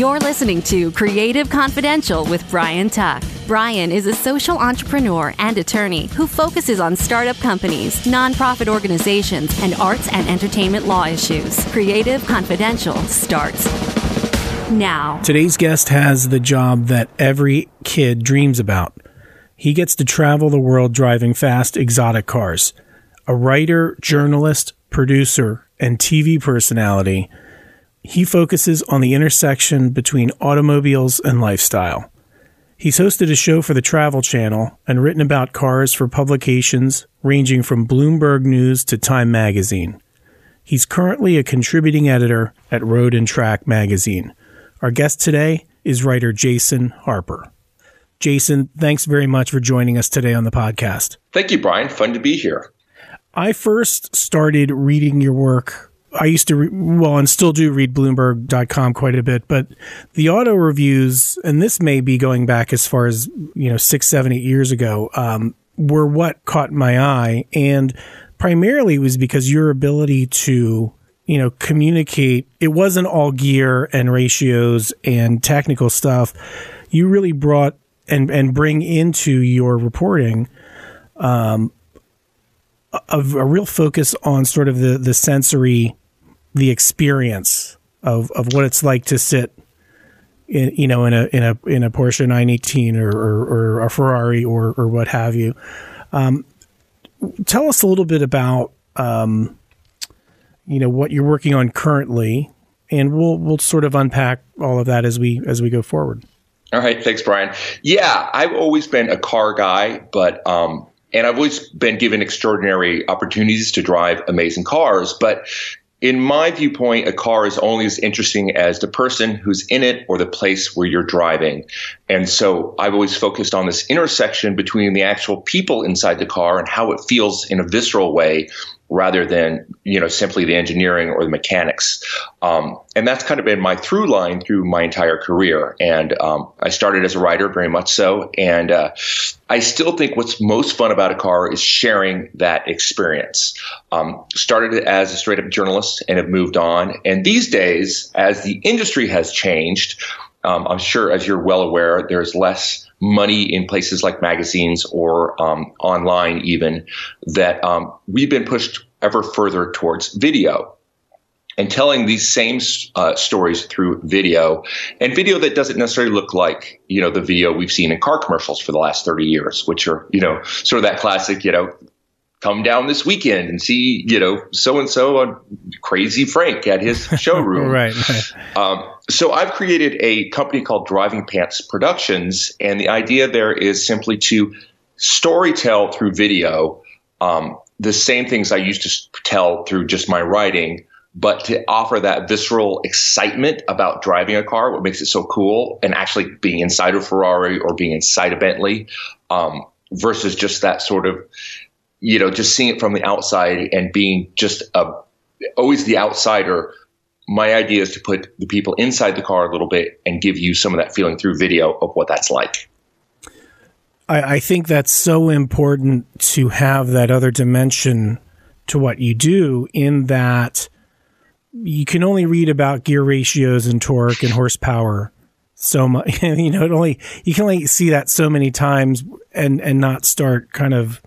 You're listening to Creative Confidential with Brian Tuck. Brian is a social entrepreneur and attorney who focuses on startup companies, nonprofit organizations, and arts and entertainment law issues. Creative Confidential starts now. Today's guest has the job that every kid dreams about. He gets to travel the world driving fast, exotic cars. A writer, journalist, producer, and TV personality he focuses on the intersection between automobiles and lifestyle. He's hosted a show for the Travel Channel and written about cars for publications ranging from Bloomberg News to Time Magazine. He's currently a contributing editor at Road and Track magazine. Our guest today is writer Jason Harper. Jason, thanks very much for joining us today on the podcast. Thank you, Brian. Fun to be here. I first started reading your work I used to, re- well, and still do read Bloomberg.com quite a bit, but the auto reviews, and this may be going back as far as, you know, six, seven, eight years ago, um, were what caught my eye. And primarily was because your ability to, you know, communicate, it wasn't all gear and ratios and technical stuff. You really brought and, and bring into your reporting, um, a, a, real focus on sort of the, the sensory the experience of, of what it's like to sit in, you know, in a, in a, in a Porsche 918 or, or, or a Ferrari or, or what have you. Um, tell us a little bit about, um, you know, what you're working on currently and we'll, we'll sort of unpack all of that as we, as we go forward. All right. Thanks, Brian. Yeah, I've always been a car guy, but, um, and I've always been given extraordinary opportunities to drive amazing cars. But in my viewpoint, a car is only as interesting as the person who's in it or the place where you're driving. And so I've always focused on this intersection between the actual people inside the car and how it feels in a visceral way rather than you know simply the engineering or the mechanics. Um, and that's kind of been my through line through my entire career. And um, I started as a writer, very much so, and uh, I still think what's most fun about a car is sharing that experience. Um, started as a straight up journalist and have moved on. And these days, as the industry has changed. Um, I'm sure, as you're well aware, there's less money in places like magazines or um, online, even that um, we've been pushed ever further towards video and telling these same uh, stories through video and video that doesn't necessarily look like you know the video we've seen in car commercials for the last 30 years which are you know sort of that classic you know come down this weekend and see you know so and so on crazy frank at his showroom right, right. Um, so I've created a company called Driving Pants Productions, and the idea there is simply to storytell through video um, the same things I used to tell through just my writing, but to offer that visceral excitement about driving a car, what makes it so cool, and actually being inside a Ferrari or being inside a Bentley, um, versus just that sort of, you know, just seeing it from the outside and being just a always the outsider my idea is to put the people inside the car a little bit and give you some of that feeling through video of what that's like. I, I think that's so important to have that other dimension to what you do in that you can only read about gear ratios and torque and horsepower so much you know it only you can only see that so many times and and not start kind of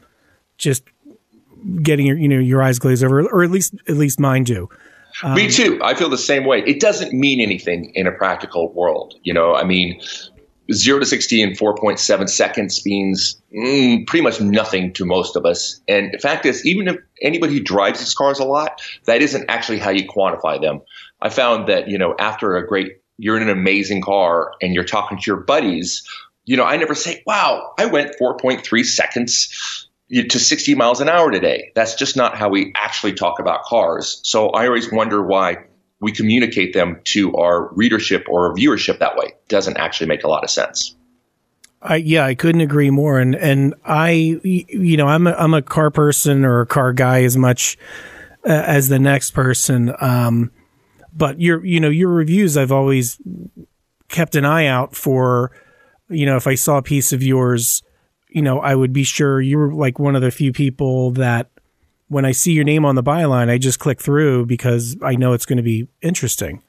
just getting your you know your eyes glazed over or at least at least mine do um, Me too. I feel the same way. It doesn't mean anything in a practical world. You know, I mean, zero to 60 in 4.7 seconds means mm, pretty much nothing to most of us. And the fact is, even if anybody who drives these cars a lot, that isn't actually how you quantify them. I found that, you know, after a great, you're in an amazing car and you're talking to your buddies, you know, I never say, wow, I went 4.3 seconds to 60 miles an hour today. That's just not how we actually talk about cars. So I always wonder why we communicate them to our readership or viewership that way. It doesn't actually make a lot of sense. I, yeah, I couldn't agree more. And and I, you know, I'm a, I'm a car person or a car guy as much uh, as the next person. Um, but your, you know, your reviews, I've always kept an eye out for. You know, if I saw a piece of yours you know, I would be sure you were like one of the few people that when I see your name on the byline, I just click through because I know it's going to be interesting.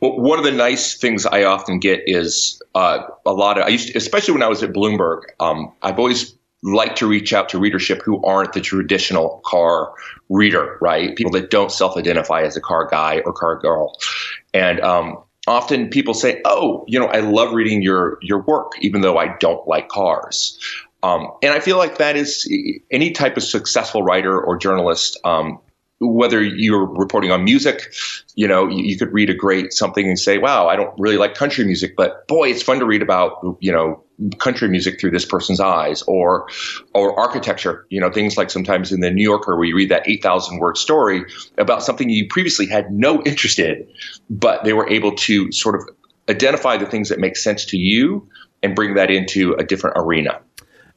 Well, one of the nice things I often get is uh, a lot of I used, to, especially when I was at Bloomberg. Um, I've always liked to reach out to readership who aren't the traditional car reader, right? People that don't self-identify as a car guy or car girl, and um, often people say, "Oh, you know, I love reading your your work, even though I don't like cars." Um, and I feel like that is any type of successful writer or journalist um, whether you're reporting on music, you know, you, you, could read a great something and say, wow, I don't really like country music, but boy, it's fun to read about, you know, country music through this person's eyes or, or architecture, you know, things like sometimes in the New Yorker where you read that 8,000 word story about something you previously had no interest in, but they were able to sort of identify the things that make sense to you and bring that into a different arena.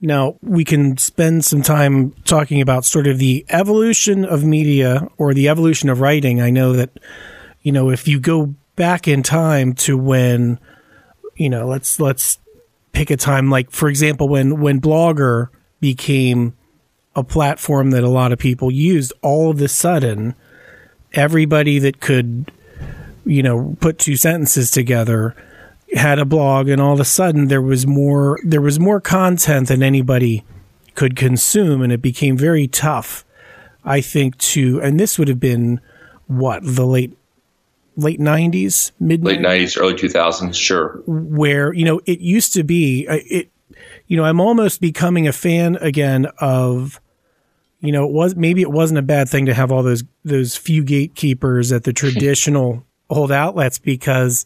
Now, we can spend some time talking about sort of the evolution of media or the evolution of writing. I know that, you know, if you go back in time to when, you know, let's, let's pick a time like, for example, when, when Blogger became a platform that a lot of people used, all of a sudden, everybody that could, you know, put two sentences together had a blog and all of a sudden there was more there was more content than anybody could consume and it became very tough i think to and this would have been what the late late 90s mid late 90s early 2000s sure. Where you know it used to be uh, it you know i'm almost becoming a fan again of you know it was maybe it wasn't a bad thing to have all those those few gatekeepers at the traditional old outlets because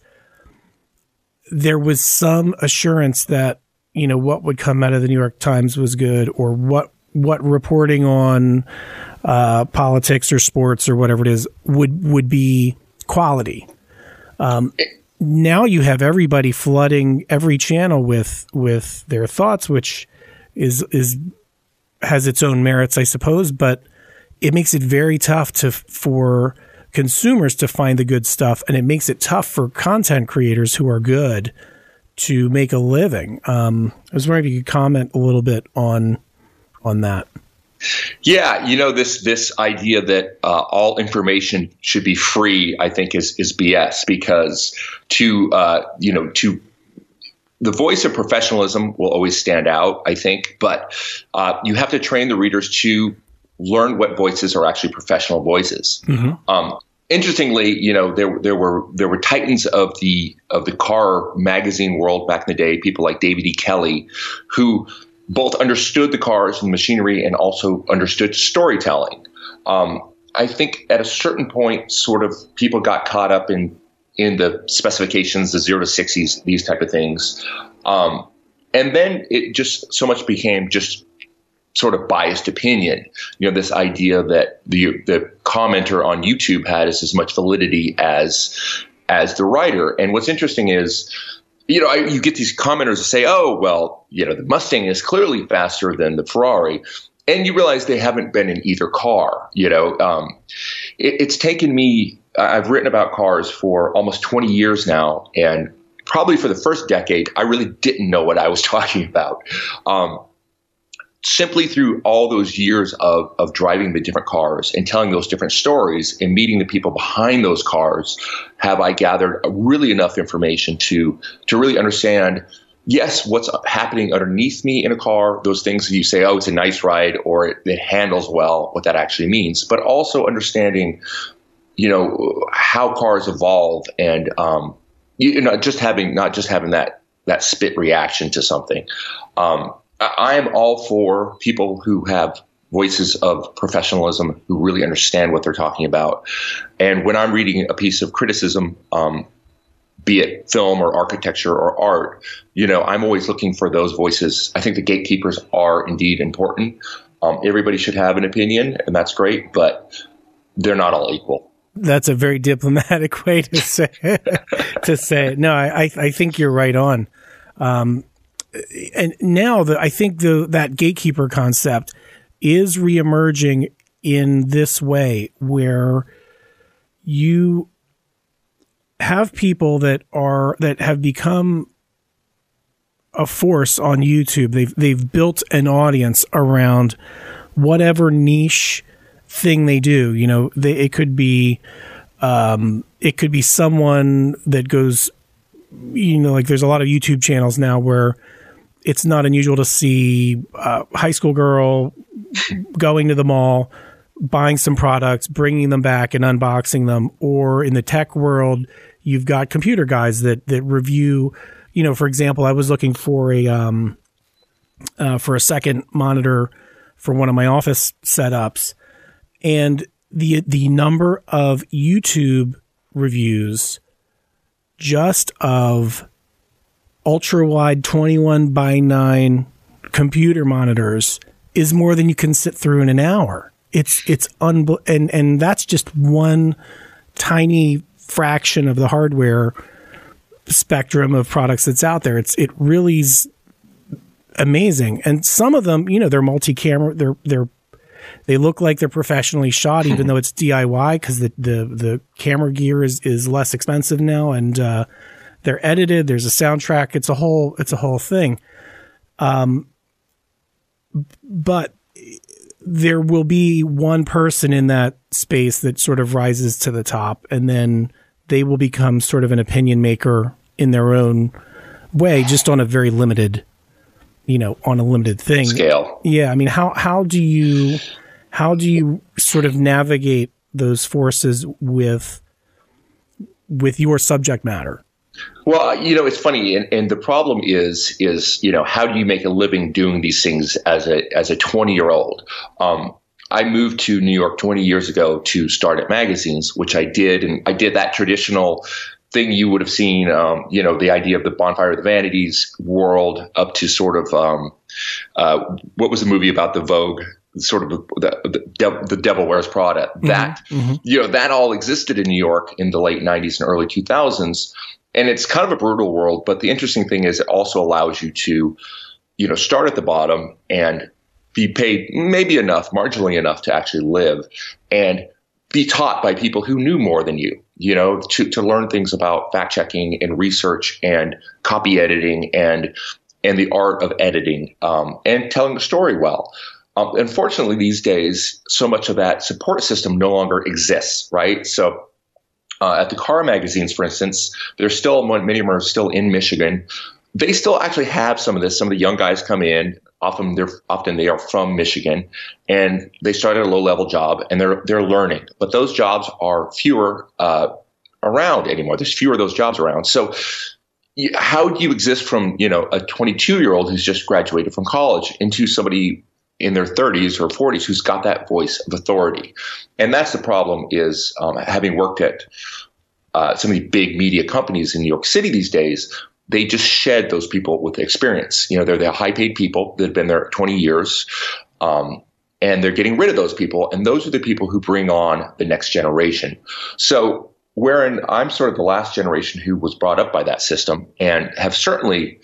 there was some assurance that you know what would come out of the New York Times was good, or what what reporting on uh, politics or sports or whatever it is would would be quality. Um, now you have everybody flooding every channel with with their thoughts, which is is has its own merits, I suppose, but it makes it very tough to for consumers to find the good stuff, and it makes it tough for content creators who are good to make a living. Um, I was wondering if you could comment a little bit on on that. Yeah, you know this this idea that uh, all information should be free, I think is is BS because to uh, you know to the voice of professionalism will always stand out, I think, but uh, you have to train the readers to learn what voices are actually professional voices. Mm-hmm. Um, interestingly, you know, there there were there were titans of the of the car magazine world back in the day, people like David E. Kelly, who both understood the cars and machinery and also understood storytelling. Um, I think at a certain point, sort of people got caught up in in the specifications, the zero to sixties, these type of things, um, and then it just so much became just sort of biased opinion. You know, this idea that the the commenter on YouTube has as much validity as as the writer. And what's interesting is, you know, I, you get these commenters that say, "Oh, well, you know, the Mustang is clearly faster than the Ferrari." And you realize they haven't been in either car. You know, um, it, it's taken me. I've written about cars for almost 20 years now, and probably for the first decade, I really didn't know what I was talking about. Um, simply through all those years of, of driving the different cars and telling those different stories and meeting the people behind those cars have I gathered really enough information to to really understand yes what's happening underneath me in a car those things you say oh it's a nice ride or it, it handles well what that actually means but also understanding you know how cars evolve and um, you know just having not just having that that spit reaction to something. Um, I am all for people who have voices of professionalism who really understand what they're talking about. And when I'm reading a piece of criticism, um, be it film or architecture or art, you know, I'm always looking for those voices. I think the gatekeepers are indeed important. Um, everybody should have an opinion, and that's great, but they're not all equal. That's a very diplomatic way to say to say it. No, I, I think you're right on. Um, and now the, I think the, that gatekeeper concept is reemerging in this way where you have people that are that have become a force on YouTube. They've they've built an audience around whatever niche thing they do. You know, they, it could be Um, it could be someone that goes, you know, like there's a lot of YouTube channels now where it's not unusual to see a high school girl going to the mall, buying some products, bringing them back and unboxing them. Or in the tech world, you've got computer guys that that review. You know, for example, I was looking for a um, uh, for a second monitor for one of my office setups, and the the number of YouTube reviews just of ultra wide 21 by 9 computer monitors is more than you can sit through in an hour. It's it's unbe- and and that's just one tiny fraction of the hardware spectrum of products that's out there. It's it really's amazing. And some of them, you know, they're multi-camera, they're they're they look like they're professionally shot, even though it's DIY because the, the the camera gear is is less expensive now, and uh, they're edited. There's a soundtrack. It's a whole it's a whole thing. Um, but there will be one person in that space that sort of rises to the top, and then they will become sort of an opinion maker in their own way, just on a very limited, you know, on a limited thing scale. Yeah, I mean, how how do you how do you sort of navigate those forces with with your subject matter? Well, you know, it's funny, and, and the problem is, is you know, how do you make a living doing these things as a as a twenty year old? Um, I moved to New York 20 years ago to start at magazines, which I did, and I did that traditional thing you would have seen, um, you know, the idea of the bonfire of the vanities world up to sort of um, uh, what was the movie about the Vogue sort of the, the, the devil wears Prada. Mm-hmm, that mm-hmm. you know that all existed in New York in the late '90s and early 2000s, and it's kind of a brutal world. But the interesting thing is, it also allows you to, you know, start at the bottom and be paid maybe enough, marginally enough to actually live, and be taught by people who knew more than you. You know, to to learn things about fact checking and research and copy editing and and the art of editing um, and telling the story well. Um, unfortunately, these days, so much of that support system no longer exists, right? So, uh, at the car magazines, for instance, they're still many of them are still in Michigan. They still actually have some of this. Some of the young guys come in. Often they're often they are from Michigan, and they start at a low level job, and they're they're learning. But those jobs are fewer uh, around anymore. There's fewer of those jobs around. So how do you exist from you know a 22 year old who's just graduated from college into somebody in their 30s or 40s who's got that voice of authority. And that's the problem is um, having worked at uh, some of the big media companies in New York City these days, they just shed those people with experience. You know, they're the high paid people that have been there 20 years. Um, and they're getting rid of those people. And those are the people who bring on the next generation. So, wherein I'm sort of the last generation who was brought up by that system and have certainly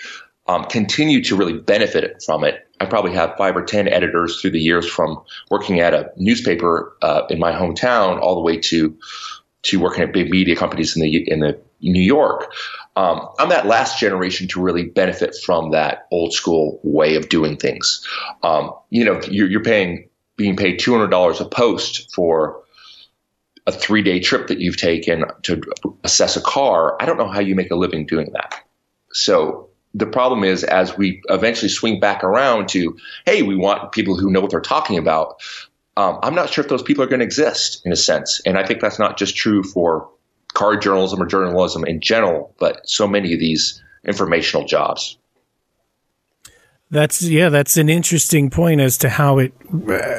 um, continued to really benefit from it I probably have five or 10 editors through the years from working at a newspaper uh, in my hometown all the way to, to working at big media companies in the, in the New York. Um, I'm that last generation to really benefit from that old school way of doing things. Um, you know, you're, you're paying, being paid $200 a post for a three day trip that you've taken to assess a car. I don't know how you make a living doing that. So the problem is as we eventually swing back around to hey we want people who know what they're talking about um, i'm not sure if those people are going to exist in a sense. And i think that's not just true for car journalism or journalism in general but so many of these informational jobs. That's yeah that's an interesting point as to how it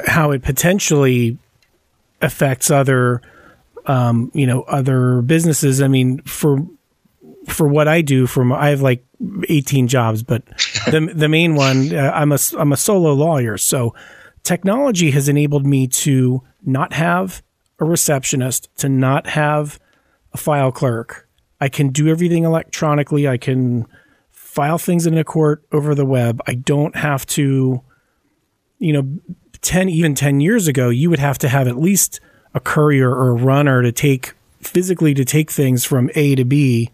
how it potentially affects other um, you know other businesses. I mean for for what I do, from I have like 18 jobs, but the the main one, uh, I'm a I'm a solo lawyer, so technology has enabled me to not have a receptionist, to not have a file clerk. I can do everything electronically. I can file things in a court over the web. I don't have to, you know, 10 even 10 years ago, you would have to have at least a courier or a runner to take physically to take things from A to B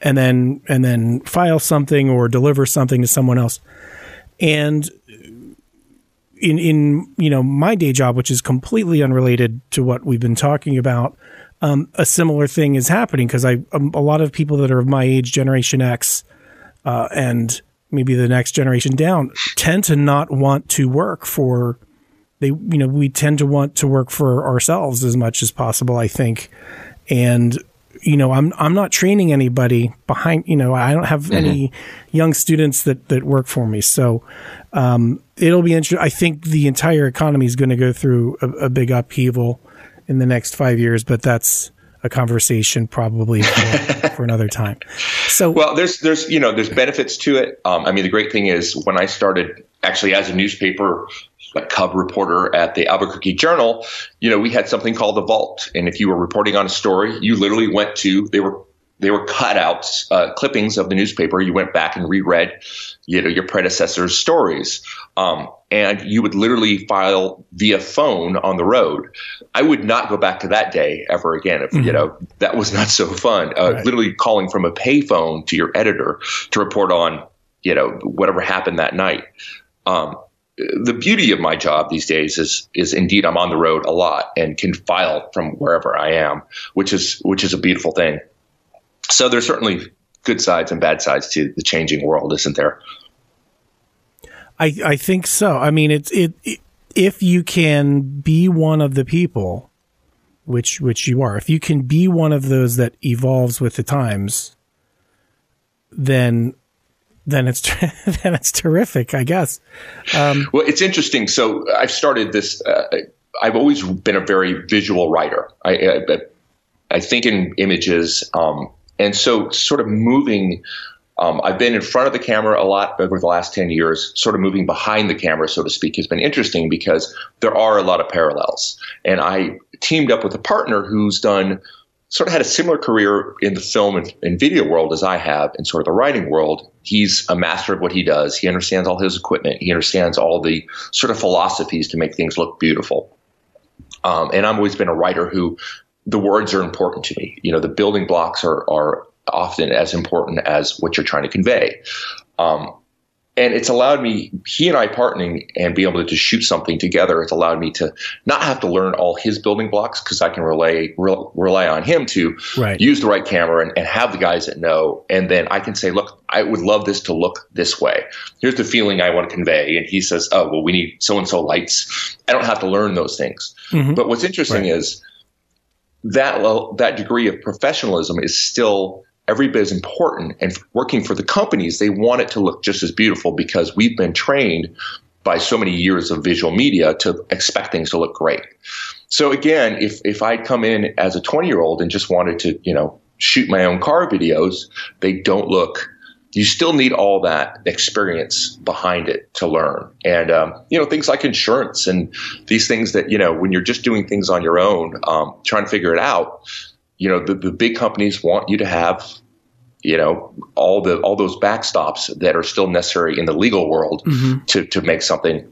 and then and then file something or deliver something to someone else. And in in you know my day job, which is completely unrelated to what we've been talking about, um, a similar thing is happening because I um, a lot of people that are of my age, Generation X, uh, and maybe the next generation down, tend to not want to work for. They you know we tend to want to work for ourselves as much as possible. I think, and you know, I'm I'm not training anybody behind. You know, I don't have mm-hmm. any young students that that work for me. So um, it'll be interesting. I think the entire economy is going to go through a, a, big upheaval in the next five years, but that's a conversation probably for, for, another time. So well, there's there's you know there's benefits to it. Um, I mean, the great thing is when I started actually as a newspaper a cub reporter at the Albuquerque Journal, you know, we had something called the vault. And if you were reporting on a story, you literally went to, they were, they were cutouts, uh, clippings of the newspaper. You went back and reread, you know, your predecessor's stories. Um, and you would literally file via phone on the road. I would not go back to that day ever again. If, mm-hmm. you know, that was not so fun. Uh, right. Literally calling from a payphone to your editor to report on, you know, whatever happened that night. Um, the beauty of my job these days is is indeed I'm on the road a lot and can file from wherever I am, which is which is a beautiful thing. So there's certainly good sides and bad sides to the changing world, isn't there? I I think so. I mean, it's it, it if you can be one of the people, which which you are, if you can be one of those that evolves with the times, then then it's then it's terrific, I guess. Um, well, it's interesting. So I've started this. Uh, I've always been a very visual writer. I I, I think in images, um, and so sort of moving. Um, I've been in front of the camera a lot over the last 10 years. Sort of moving behind the camera, so to speak, has been interesting because there are a lot of parallels. And I teamed up with a partner who's done sort of had a similar career in the film and, and, video world as I have in sort of the writing world. He's a master of what he does. He understands all his equipment. He understands all the sort of philosophies to make things look beautiful. Um, and I've always been a writer who the words are important to me. You know, the building blocks are, are often as important as what you're trying to convey. Um, and it's allowed me he and i partnering and be able to shoot something together it's allowed me to not have to learn all his building blocks because i can relay re- rely on him to right. use the right camera and, and, have the guys that know and then i can say look i would love this to look this way here's the feeling i want to convey and he says oh well we need so and so lights i don't have to learn those things mm-hmm. but what's interesting right. is that that degree of professionalism is still every bit as important. And working for the companies, they want it to look just as beautiful because we've been trained by so many years of visual media to expect things to look great. So again, if if I'd come in as a 20 year old and just wanted to, you know, shoot my own car videos, they don't look. You still need all that experience behind it to learn, and um, you know things like insurance and these things that you know when you're just doing things on your own, um, trying to figure it out you know, the, the big companies want you to have, you know, all the all those backstops that are still necessary in the legal world mm-hmm. to to make something.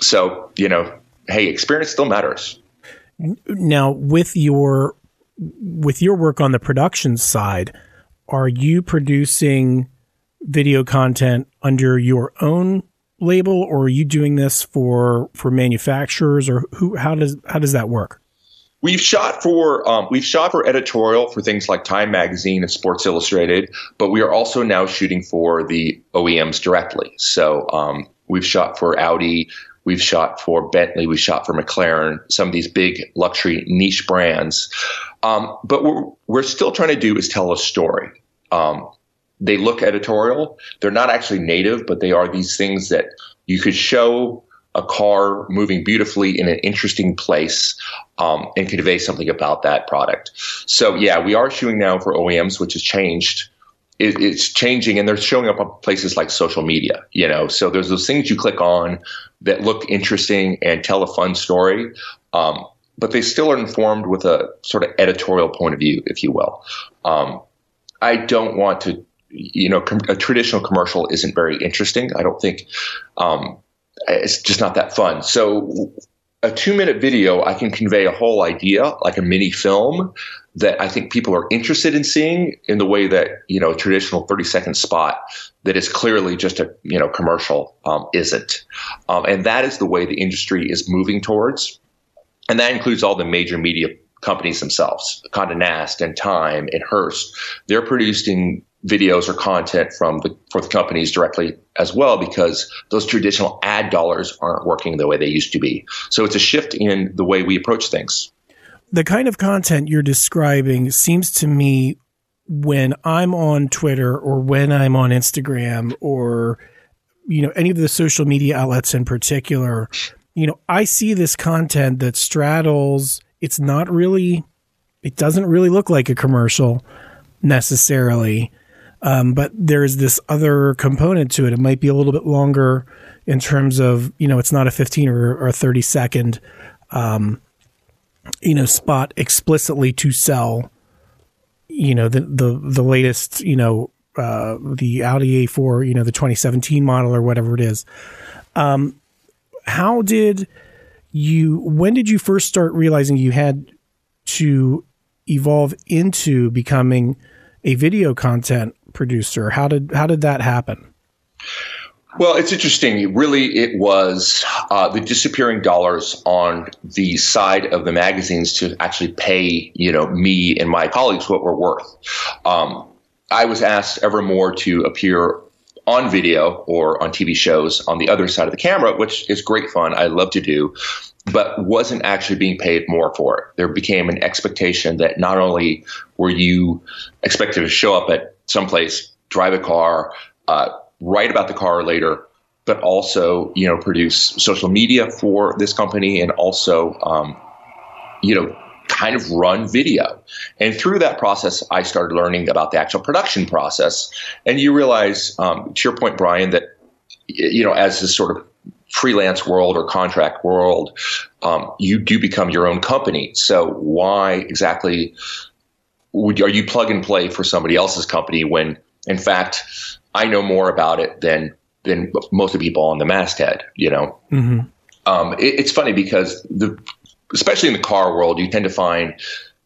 So, you know, hey, experience still matters. Now, with your with your work on the production side, are you producing video content under your own label or are you doing this for for manufacturers or who how does how does that work We've shot for um, we've shot for editorial for things like Time Magazine and Sports Illustrated, but we are also now shooting for the OEMs directly. So um, we've shot for Audi, we've shot for Bentley, we've shot for McLaren, some of these big luxury niche brands. Um, but what we're still trying to do is tell a story. Um, they look editorial; they're not actually native, but they are these things that you could show a car moving beautifully in an interesting place um, and convey something about that product. So yeah, we are shooting now for OEMs, which has changed. It, it's changing, and they're showing up on places like social media. You know, so there's those things you click on that look interesting and tell a fun story, um, but they still are informed with a sort of editorial point of view, if you will. Um, I don't want to you know, a traditional commercial isn't very interesting. I don't think um, it's just not that fun. So a two minute video, I can convey a whole idea, like a mini film, that I think people are interested in seeing in the way that you know a traditional 30 second spot that is clearly just a you know commercial um, isn't, um, and that is the way the industry is moving towards, and that includes all the major media companies themselves, Condé Nast and Time and Hearst. They're producing videos or content from the for the companies directly as well because those traditional ad dollars aren't working the way they used to be. So it's a shift in the way we approach things. The kind of content you're describing seems to me when I'm on Twitter or when I'm on Instagram or you know any of the social media outlets in particular, you know, I see this content that straddles it's not really it doesn't really look like a commercial necessarily um, but there's this other component to it. It might be a little bit longer in terms of, you know, it's not a 15 or, or 30 second, um, you know, spot explicitly to sell, you know, the, the, the latest, you know, uh, the Audi A4, you know, the 2017 model or whatever it is. Um, how did you, when did you first start realizing you had to evolve into becoming a video content producer? How did how did that happen? Well, it's interesting. Really, it was uh, the disappearing dollars on the side of the magazines to actually pay, you know, me and my colleagues what we're worth. Um, I was asked ever more to appear on video or on TV shows on the other side of the camera, which is great fun. I love to do, but wasn't actually being paid more for it. There became an expectation that not only were you expected to show up at someplace, drive a car, uh, write about the car later, but also you know produce social media for this company and also um, you know kind of run video. And through that process, I started learning about the actual production process. And you realize, um, to your point, Brian, that you know as this sort of freelance world or contract world, um, you do become your own company. So why exactly would, are you plug and play for somebody else's company when, in fact, I know more about it than than most of the people on the masthead? You know, mm-hmm. um, it, it's funny because the especially in the car world, you tend to find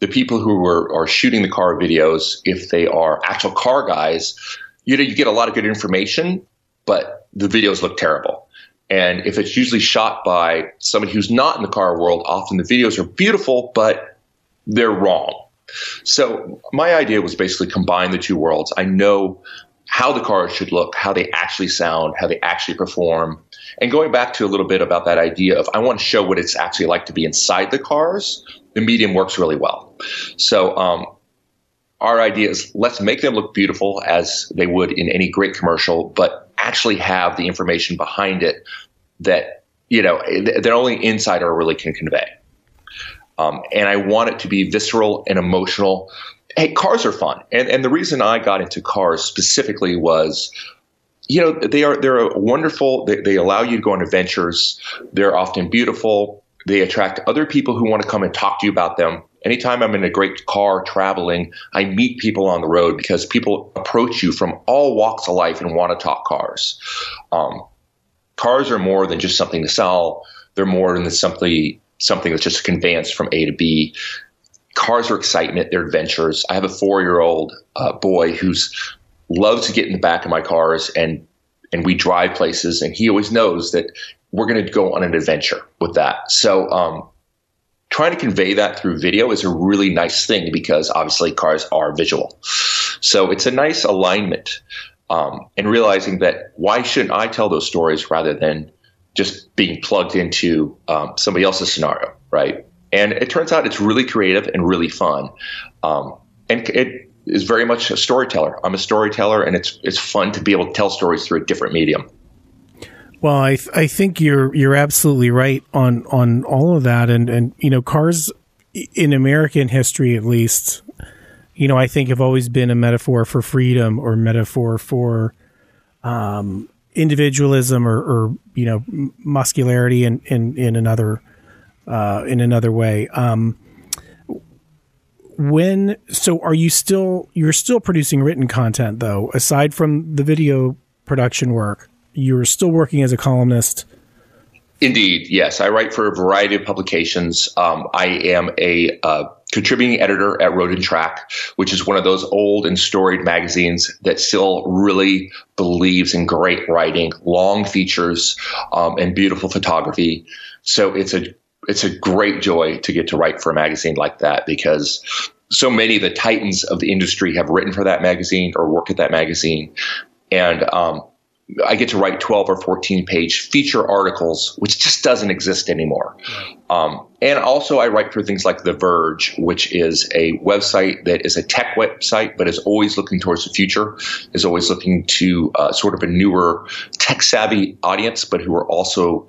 the people who are, are shooting the car videos, if they are actual car guys, you know, you get a lot of good information, but the videos look terrible. And if it's usually shot by somebody who's not in the car world, often the videos are beautiful, but they're wrong. So my idea was basically combine the two worlds. I know how the cars should look, how they actually sound, how they actually perform. And going back to a little bit about that idea of I want to show what it's actually like to be inside the cars, the medium works really well. So um, our idea is let's make them look beautiful as they would in any great commercial, but actually have the information behind it that you know that only insider really can convey. Um, and I want it to be visceral and emotional. Hey, cars are fun, and and the reason I got into cars specifically was, you know, they are they're wonderful. They, they allow you to go on adventures. They're often beautiful. They attract other people who want to come and talk to you about them. Anytime I'm in a great car traveling, I meet people on the road because people approach you from all walks of life and want to talk cars. Um, cars are more than just something to sell. They're more than simply something that's just a conveyance from A to B. Cars are excitement, they're adventures. I have a four year old uh, boy who's loves to get in the back of my cars and and we drive places, and he always knows that we're going to go on an adventure with that. So, um, trying to convey that through video is a really nice thing because obviously cars are visual. So it's a nice alignment. Um, and realizing that why shouldn't I tell those stories rather than just being plugged into um, somebody else's scenario, right? And it turns out it's really creative and really fun. Um, and it is very much a storyteller. I'm a storyteller, and it's it's fun to be able to tell stories through a different medium. Well, I th- I think you're you're absolutely right on on all of that, and and you know, cars in American history, at least, you know, I think have always been a metaphor for freedom or metaphor for um, individualism or, or you know muscularity in in, in another uh, in another way. Um, when so are you still you're still producing written content though aside from the video production work you're still working as a columnist Indeed, yes. I write for a variety of publications. Um, I am a uh, contributing editor at Road and Track, which is one of those old and storied magazines that still really believes in great writing, long features, um, and beautiful photography. So it's a it's a great joy to get to write for a magazine like that because so many of the titans of the industry have written for that magazine or work at that magazine, and um, I get to write 12 or 14 page feature articles, which just doesn't exist anymore. Um, and also, I write for things like The Verge, which is a website that is a tech website, but is always looking towards the future, is always looking to uh, sort of a newer tech savvy audience, but who are also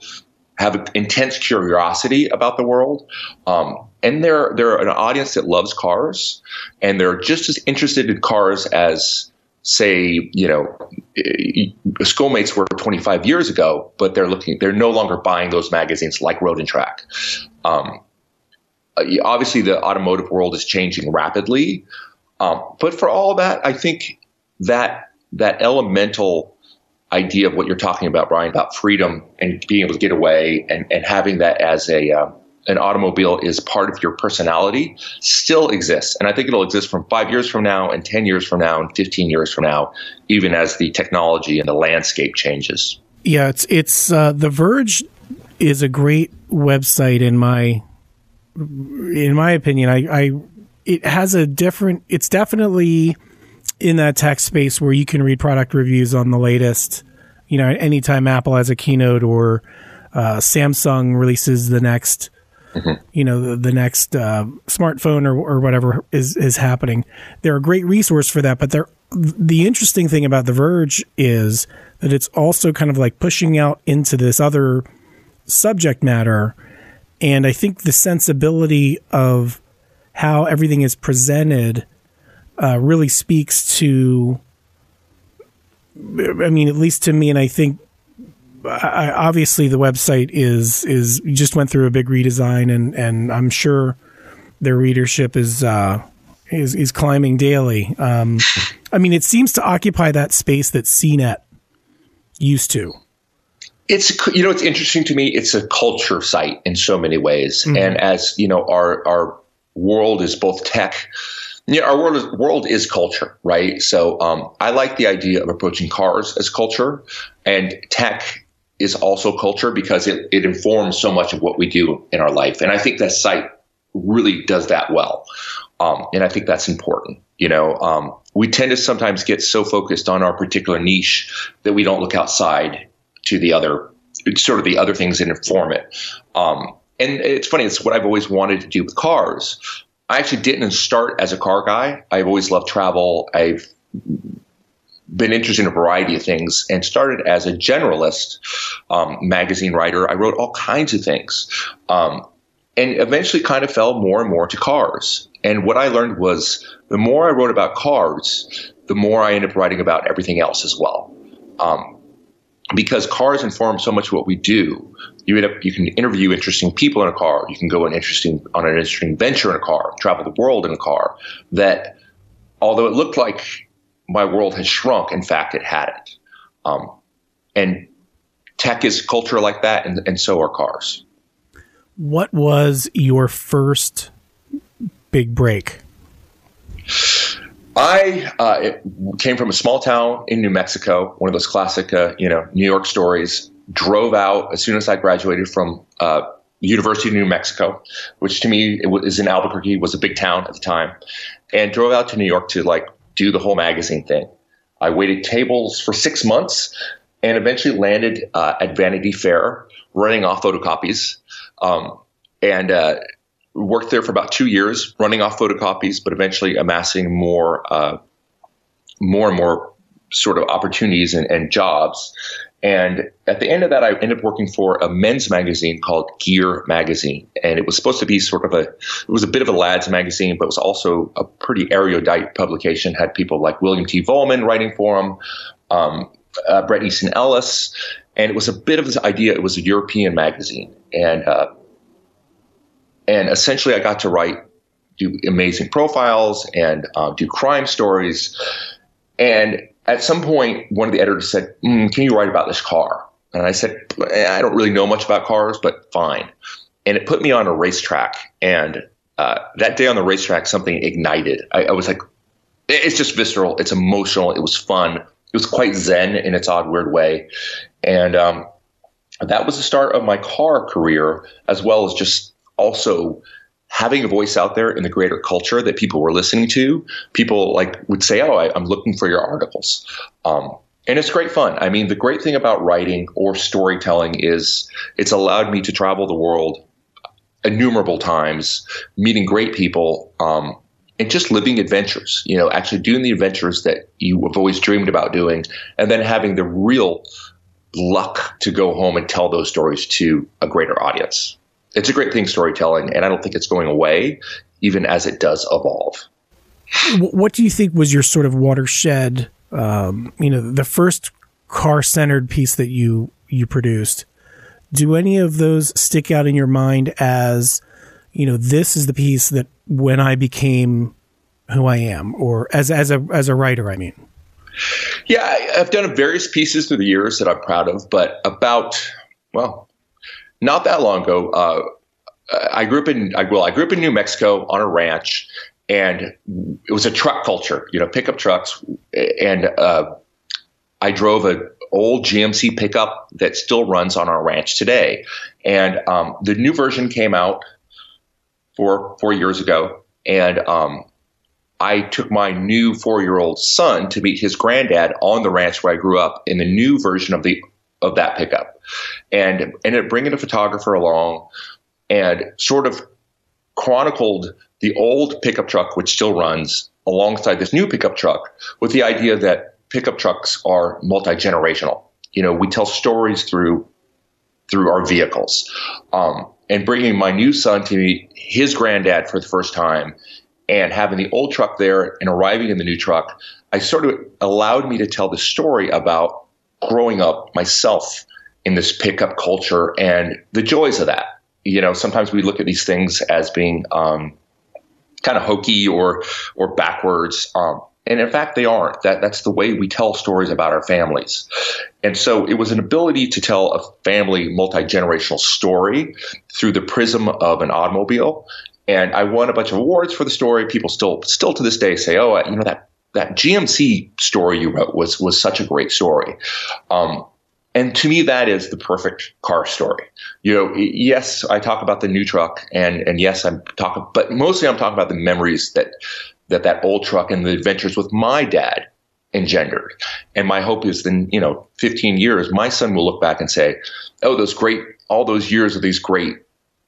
have intense curiosity about the world. Um, and they're, they're an audience that loves cars, and they're just as interested in cars as say, you know, schoolmates were 25 years ago, but they're looking, they're no longer buying those magazines like Road and Track. Um, uh, obviously, the automotive world is changing rapidly, um, but for all that, I think that that elemental idea of what you're talking about, Brian, about freedom and being able to get away and, and having that as a uh, an automobile is part of your personality still exists. And I think it'll exist from five years from now and 10 years from now and 15 years from now, even as the technology and the landscape changes. Yeah, it's, it's, uh, The Verge is a great website in my, in my opinion. I, I, it has a different, it's definitely in that tech space where you can read product reviews on the latest, you know, anytime Apple has a keynote or, uh, Samsung releases the next mm-hmm. you know, the, the next uh, smartphone or, or whatever is, is happening. They're a great resource for that. But they're, the interesting thing about The Verge is that it's also kind of like pushing out into this other subject matter. And I think the sensibility of how everything is presented uh, really speaks to, I mean, at least to me, and I think I, obviously the website is is just went through a big redesign, and and I'm sure their readership is uh, is is climbing daily. Um, I mean, it seems to occupy that space that CNET used to. It's you know it's interesting to me. It's a culture site in so many ways, mm-hmm. and as you know, our our world is both tech. Yeah, our world is, world is culture, right? So um, I like the idea of approaching cars as culture, and tech is also culture because it, it informs so much of what we do in our life. And I think that site really does that well. Um, and I think that's important. You know, um, we tend to sometimes get so focused on our particular niche that we don't look outside to the other, sort of the other things that inform it. Um, and it's funny, it's what I've always wanted to do with cars. I actually didn't start as a car guy. I've always loved travel. I've been interested in a variety of things and started as a generalist um, magazine writer. I wrote all kinds of things. Um, and eventually kind of fell more and more to cars. And what I learned was the more I wrote about cars, the more I ended up writing about everything else as well. Um, because cars inform so much of what we do. You end up, you can interview interesting people in a car. You can go an interesting on an interesting venture in a car, travel the world in a car. That although it looked like my world has shrunk. In fact, it hadn't. Um, and tech is culture like that, and, and so are cars. What was your first big break? I uh, came from a small town in New Mexico, one of those classic, uh, you know, New York stories. Drove out as soon as I graduated from uh, University of New Mexico, which to me is in Albuquerque, was a big town at the time, and drove out to New York to like do the whole magazine thing. I waited tables for six months and eventually landed uh, at Vanity Fair running off photocopies. Um, and uh, worked there for about two years running off photocopies, but eventually amassing more, uh, more and more sort of opportunities and, and jobs. And at the end of that, I ended up working for a men's magazine called Gear Magazine. And it was supposed to be sort of a, it was a bit of a lads magazine, but it was also a pretty erudite publication. Had people like William T. Vollmann writing for them, um, uh, Easton Ellis. And it was a bit of this idea, it was a European magazine. And, uh, and essentially I got to write, do amazing profiles and uh, do crime stories. And at some point, one of the editors said, mm, "Can you write about this car?" And I said, I don't really know much about cars, but fine. And it put me on a racetrack. And uh, that day on the racetrack, something ignited. I, I was like, it's just visceral. It's emotional. It was fun. It was quite zen in its odd, weird way. And um, that was the start of my car career, as well as just also having a voice out there in the greater culture that people were listening to. People like would say, "Oh, I, am looking for your articles," um, and it's great fun. I mean, the great thing about writing or storytelling is it's allowed me to travel the world innumerable times, meeting great people. Um, and just living adventures, you know, actually doing the adventures that you have always dreamed about doing, and then having the real luck to go home and tell those stories to a greater audience. It's a great thing, storytelling, and I don't think it's going away, even as it does evolve. What do you think was your sort of watershed? Um, you know, the first car-centered piece that you you produced. Do any of those stick out in your mind as, you know, this is the piece that when I became who I am, or as as a as a writer, I mean. Yeah, I've done various pieces through the years that I'm proud of, but about well, not that long ago, uh, I grew up in I, well, I grew up in New Mexico on a ranch, and it was a truck culture, you know, pickup trucks, and uh, I drove a old GMC pickup that still runs on our ranch today, and um, the new version came out four four years ago, and um, I took my new four year old son to meet his granddad on the ranch where I grew up in the new version of the of that pickup, and ended up bringing a photographer along, and sort of chronicled the old pickup truck which still runs alongside this new pickup truck with the idea that pickup trucks are multi generational. You know, we tell stories through through our vehicles. Um, and bringing my new son to meet his granddad for the first time and having the old truck there and arriving in the new truck, I sort of allowed me to tell the story about growing up myself in this pickup culture and the joys of that. You know, sometimes we look at these things as being um, kind of hokey or or backwards. Um, and in fact, they aren't. That that's the way we tell stories about our families. And so it was an ability to tell a family multi generational story through the prism of an automobile and I won a bunch of awards for the story. People still still to this day say, "Oh, you know that that GMC story you wrote was was such a great story." Um, and to me, that is the perfect car story. You know, yes, I talk about the new truck, and and yes, I'm talking, but mostly I'm talking about the memories that that that old truck and the adventures with my dad engendered. And my hope is, then you know, 15 years, my son will look back and say, "Oh, those great, all those years of these great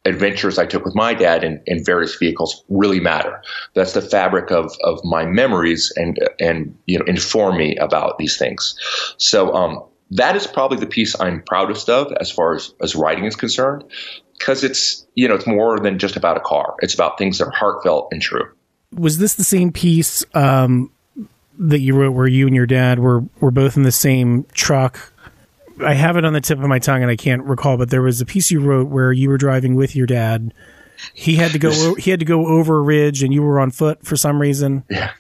adventures I took with my dad in, in various vehicles really matter. That's the fabric of, of my memories and and you know inform me about these things. So um, that is probably the piece I'm proudest of as far as, as writing is concerned, because it's you know it's more than just about a car. It's about things that are heartfelt and true. Was this the same piece um, that you wrote where you and your dad were were both in the same truck? I have it on the tip of my tongue and I can't recall, but there was a piece you wrote where you were driving with your dad. He had to go. he had to go over a ridge, and you were on foot for some reason. Yeah,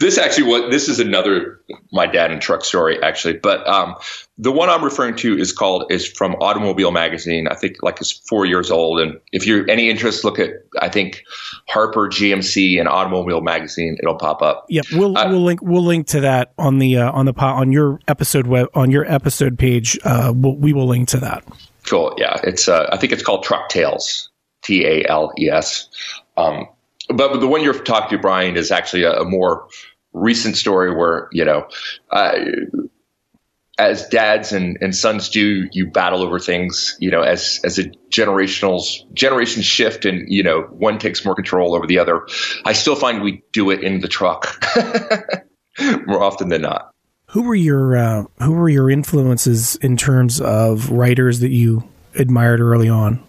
this actually what this is another my dad and truck story actually but um, the one i'm referring to is called is from automobile magazine. I think like it's four years old and if you're any interest look at i think harper gmc and automobile magazine. It'll pop up. Yep we'll uh, we'll link we'll link to that on the uh, on the on your episode web on your episode page. Uh, we'll, we will link to that. Cool yeah it's uh, i think it's called truck tales t-a-l-e-s um, but the one you're talking to, Bryan, is actually a, a more recent story where you know, uh, as dads and, and sons do, you battle over things. You know, as as a generational generation shift, and you know, one takes more control over the other. I still find we do it in the truck more often than not. Who were your uh, Who were your influences in terms of writers that you admired early on?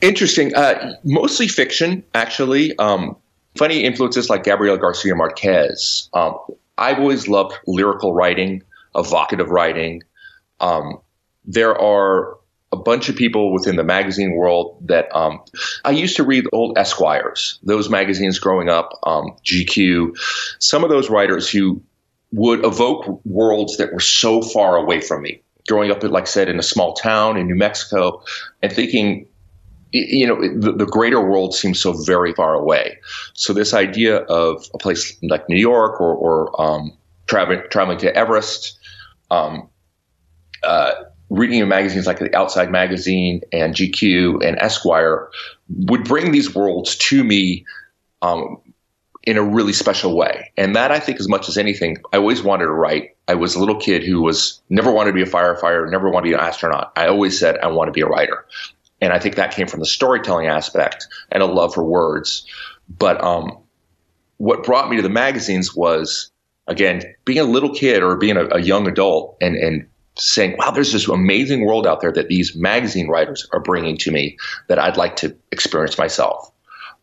Interesting. Uh, mostly fiction, actually. Um, funny influences like Gabriel Garcia Marquez. Um, I've always loved lyrical writing, evocative writing. Um, there are a bunch of people within the magazine world that um, I used to read old Esquires, those magazines growing up, um, GQ, some of those writers who would evoke worlds that were so far away from me growing up, like I said, in a small town in New Mexico, and thinking, you know, the, the greater world seems so very far away. So this idea of a place like New York or, or um, traveling traveling to Everest, um, uh, reading in magazines like the Outside Magazine and GQ and Esquire would bring these worlds to me um, in a really special way. And that I think, as much as anything, I always wanted to write. I was a little kid who was never wanted to be a firefighter, never wanted to be an astronaut. I always said I want to be a writer. And I think that came from the storytelling aspect and a love for words. But um, what brought me to the magazines was, again, being a little kid or being a, a young adult and, and saying, wow, there's this amazing world out there that these magazine writers are bringing to me that I'd like to experience myself.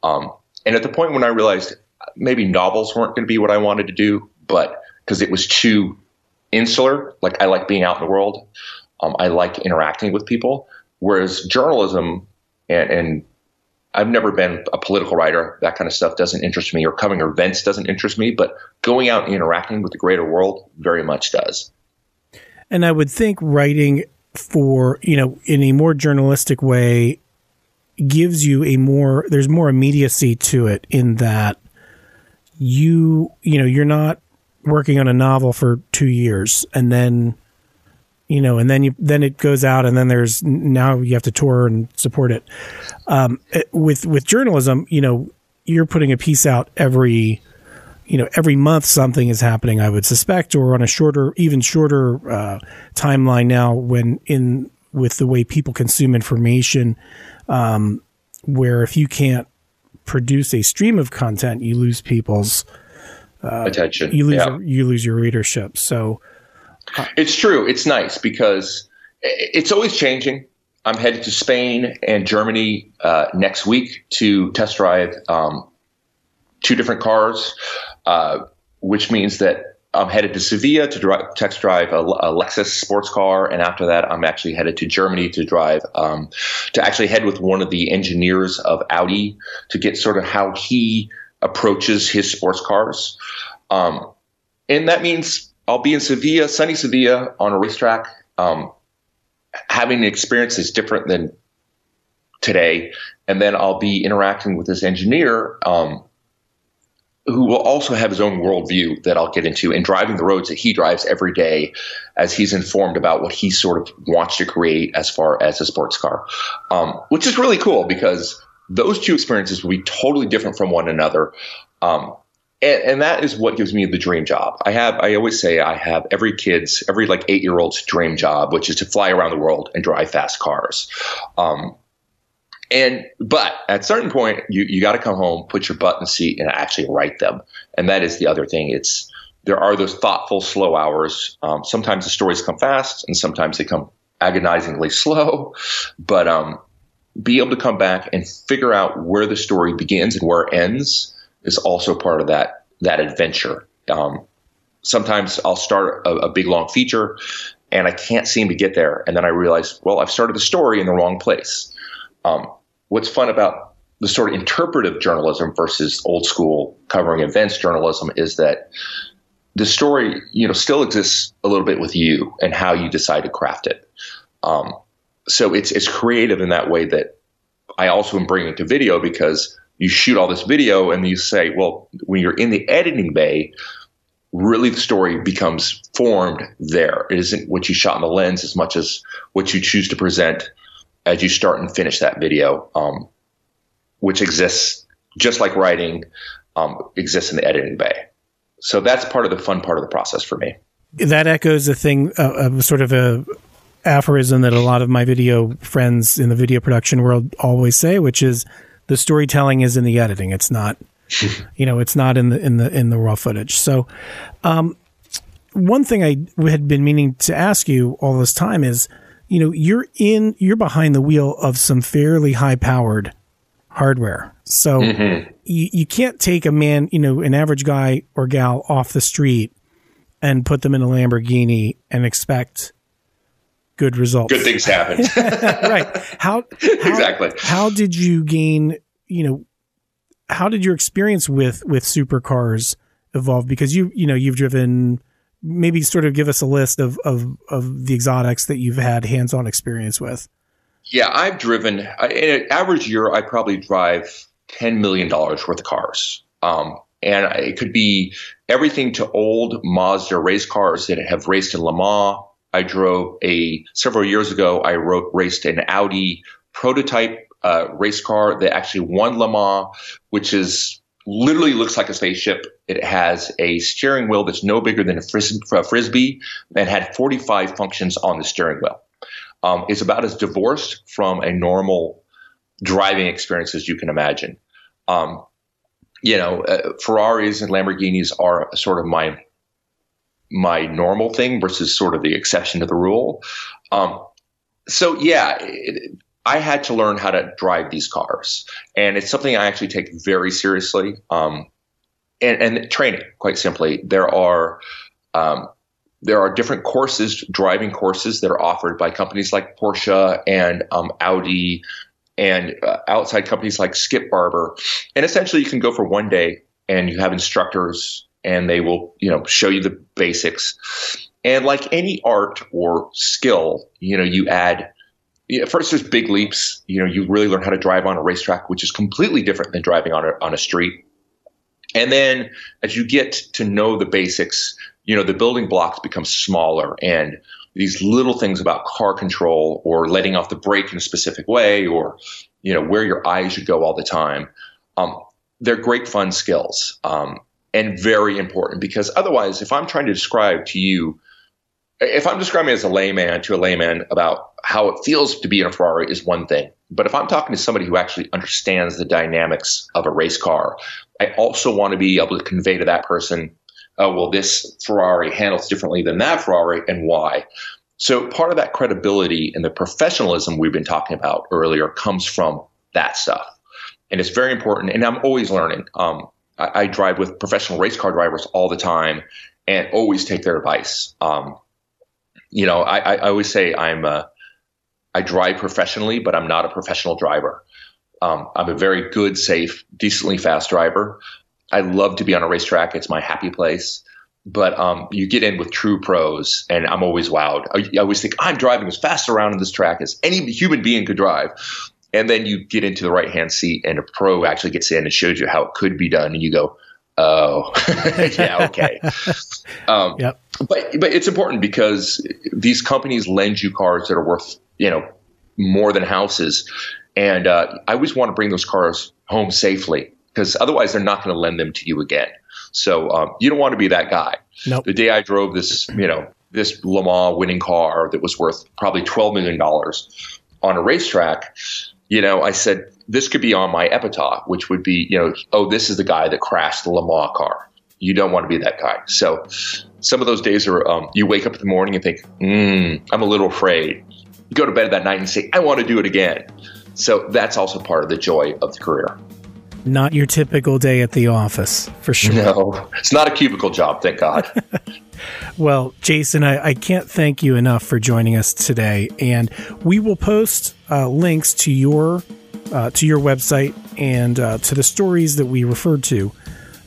Um, and at the point when I realized maybe novels weren't going to be what I wanted to do, but because it was too insular, like I like being out in the world, um, I like interacting with people. Whereas journalism and, and I've never been a political writer. That kind of stuff doesn't interest me, or covering events doesn't interest me. But going out and interacting with the greater world very much does. And I would think writing for, you know, in a more journalistic way gives you a more, there's more immediacy to it in that you you know you're not working on a novel for two years and then you know and then you then it goes out and then there's now you have to tour and support it um, it, with with journalism you know you're putting a piece out every you know every month something is happening i would suspect or on a shorter even shorter uh, timeline now when in with the way people consume information um, where if you can't produce a stream of content, you lose people's uh, attention. You lose yeah. your, you lose your readership. So it's true. It's nice because it's always changing. I'm headed to Spain and Germany uh, next week to test drive um, two different cars, uh, which means that I'm headed to Sevilla to drive, test drive a, a, Lexus sports car, and after that, I'm actually headed to Germany to drive um, to actually head with one of the engineers of Audi to get sort of how he approaches his sports cars, um, and that means I'll be in Sevilla, sunny Sevilla, on a racetrack. Um, having an experience that's different than today, and then I'll be interacting with this engineer um, who will also have his own worldview that I'll get into and driving the roads that he drives every day as he's informed about what he sort of wants to create as far as a sports car, um, which is really cool because those two experiences will be totally different from one another. Um, and, and, that is what gives me the dream job. I have, I always say I have every kid's, every like eight year old's dream job, which is to fly around the world and drive fast cars. Um, and but at a certain point, you you got to come home, put your butt in the seat, and actually write them. And that is the other thing. It's there are those thoughtful, slow hours. Um, sometimes the stories come fast, and sometimes they come agonizingly slow. But um, be able to come back and figure out where the story begins and where it ends is also part of that that adventure. Um, sometimes I'll start a, a, big long feature, and I can't seem to get there, and then I realize, well, I've started the story in the wrong place. Um, what's fun about the sort of interpretive journalism versus old school covering events journalism is that the story, you know, still exists a little bit with you and how you decide to craft it. Um, so it's it's creative in that way that I also am bringing it to video because you shoot all this video and you say, well, when you're in the editing bay, really the story becomes formed there. It isn't what you shot in the lens as much as what you choose to present as you start and finish that video, um, which exists just like writing um, exists in the editing bay. So that's part of the fun part of the process for me. That echoes a thing, uh, sort of a aphorism that a lot of my video friends in the video production world always say, which is the storytelling is in the editing. It's not, you know, it's not in the in the in the raw footage. So, um, one thing I had been meaning to ask you all this time is you know, you're in, you're behind the wheel of some fairly high powered hardware. So mm-hmm. you, you can't take a man, you know, an average guy or gal off the street and put them in a Lamborghini and expect good results. Good things happen. right. How, how, exactly. How did you gain, you know, how did your experience with, with supercars evolve? Because you, you know, you've driven maybe sort of give us a list of, of, of the exotics that you've had hands on experience with. Yeah, I've driven, in an average year, I probably drive $10 million worth of cars. Um, and it could be everything to old Mazda race cars that have raced in Le Mans. I drove a several years ago. I wrote, raced an Audi prototype uh, race car that actually won Le Mans, which is literally looks like a spaceship. It has a steering wheel that's no bigger than a, fris- a frisbee and had 45 functions on the steering wheel. Um, it's about as divorced from a normal driving experience as you can imagine. Um, you know, uh, Ferraris and Lamborghinis are sort of my my normal thing versus sort of the exception to the rule. Um, so yeah, it, I had to learn how to drive these cars, and it's something I actually take very seriously. Um, and, and, training, quite simply, there are um, there are different courses, driving courses that are offered by companies like Porsche and um, Audi, and uh, outside companies like Skip Barber. And essentially, you can go for one day, and you have instructors, and they will you know show you the basics. And like any art or skill, you know, you add yeah, first there's big leaps. You know, you really learn how to drive on a racetrack, which is completely different than driving on a, on a street. And then as you get to know the basics, you know, the building blocks become smaller and these little things about car control or letting off the brake in a specific way or, you know, where your eyes should go all the time. Um, they're great fun skills um, and very important because otherwise, if I'm trying to describe to you if I'm describing as a layman to a layman about how it feels to be in a Ferrari is one thing. But if I'm talking to somebody who actually understands the dynamics of a race car, I also want to be able to convey to that person, oh, well, this Ferrari handles differently than that Ferrari and why. So part of that credibility and the professionalism we've been talking about earlier comes from that stuff. And it's very important. And I'm always learning. Um, I, I, drive with professional race car drivers all the time and always take their advice. Um, you know, I, I always say I'm a, I drive professionally, but I'm not a professional driver. Um, I'm a very good, safe, decently fast driver. I love to be on a racetrack. It's my happy place. But um, you get in with true pros, and I'm always wowed. I, I always think I'm driving as fast around in this track as any human being could drive. And then you get into the right hand seat, and a pro actually gets in and shows you how it could be done, and you go, "Oh, yeah, okay." um, yep but but it's important because these companies lend you cars that are worth you know more than houses, and uh, I always want to bring those cars home safely because otherwise they're not going to lend them to you again. So um, you don't want to be that guy. Nope. The day I drove this, you know, this Le Mans winning car that was worth probably twelve million dollars on a racetrack, you know, I said this could be on my epitaph, which would be, you know, oh, this is the guy that crashed the Le Mans car. You don't want to be that guy. So some of those days are um, you wake up in the morning and think, mm, I'm a little afraid. You go to bed that night and say, I want to do it again. So that's also part of the joy of the career. Not your typical day at the office, for sure. No, it's not a cubicle job, thank God. well, Jason, I, I, can't thank you enough for joining us today, and we will post uh, links to your uh, to your website and uh, to the stories that we referred to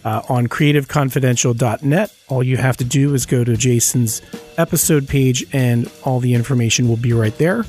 uh, on creativeconfidential.net. All you have to do is go to Jason's episode page, and all the information will be right there.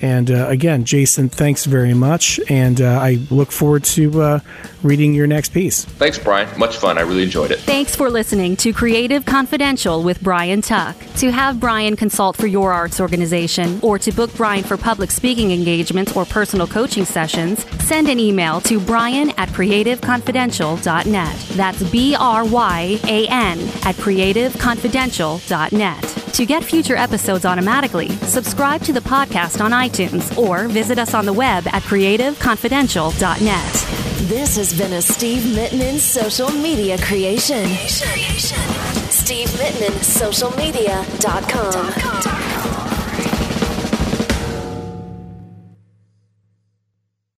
And uh, again, Jason, thanks very much. And uh, I look forward to uh, reading your next piece. Thanks, Bryan. Much fun. I really enjoyed it. Thanks for listening to Creative Confidential with Bryan Tuck. To have Bryan consult for your arts organization or to book Bryan for public speaking engagements or personal coaching sessions, send an email to bryan at creativeconfidential.net. That's B R Y A N at creativeconfidential.net. To get future episodes automatically, subscribe to the podcast on iTunes or visit us on the web at creativeconfidential.net. This has been a Steve Mittman social media creation. Steve Mittman, socialmedia.com.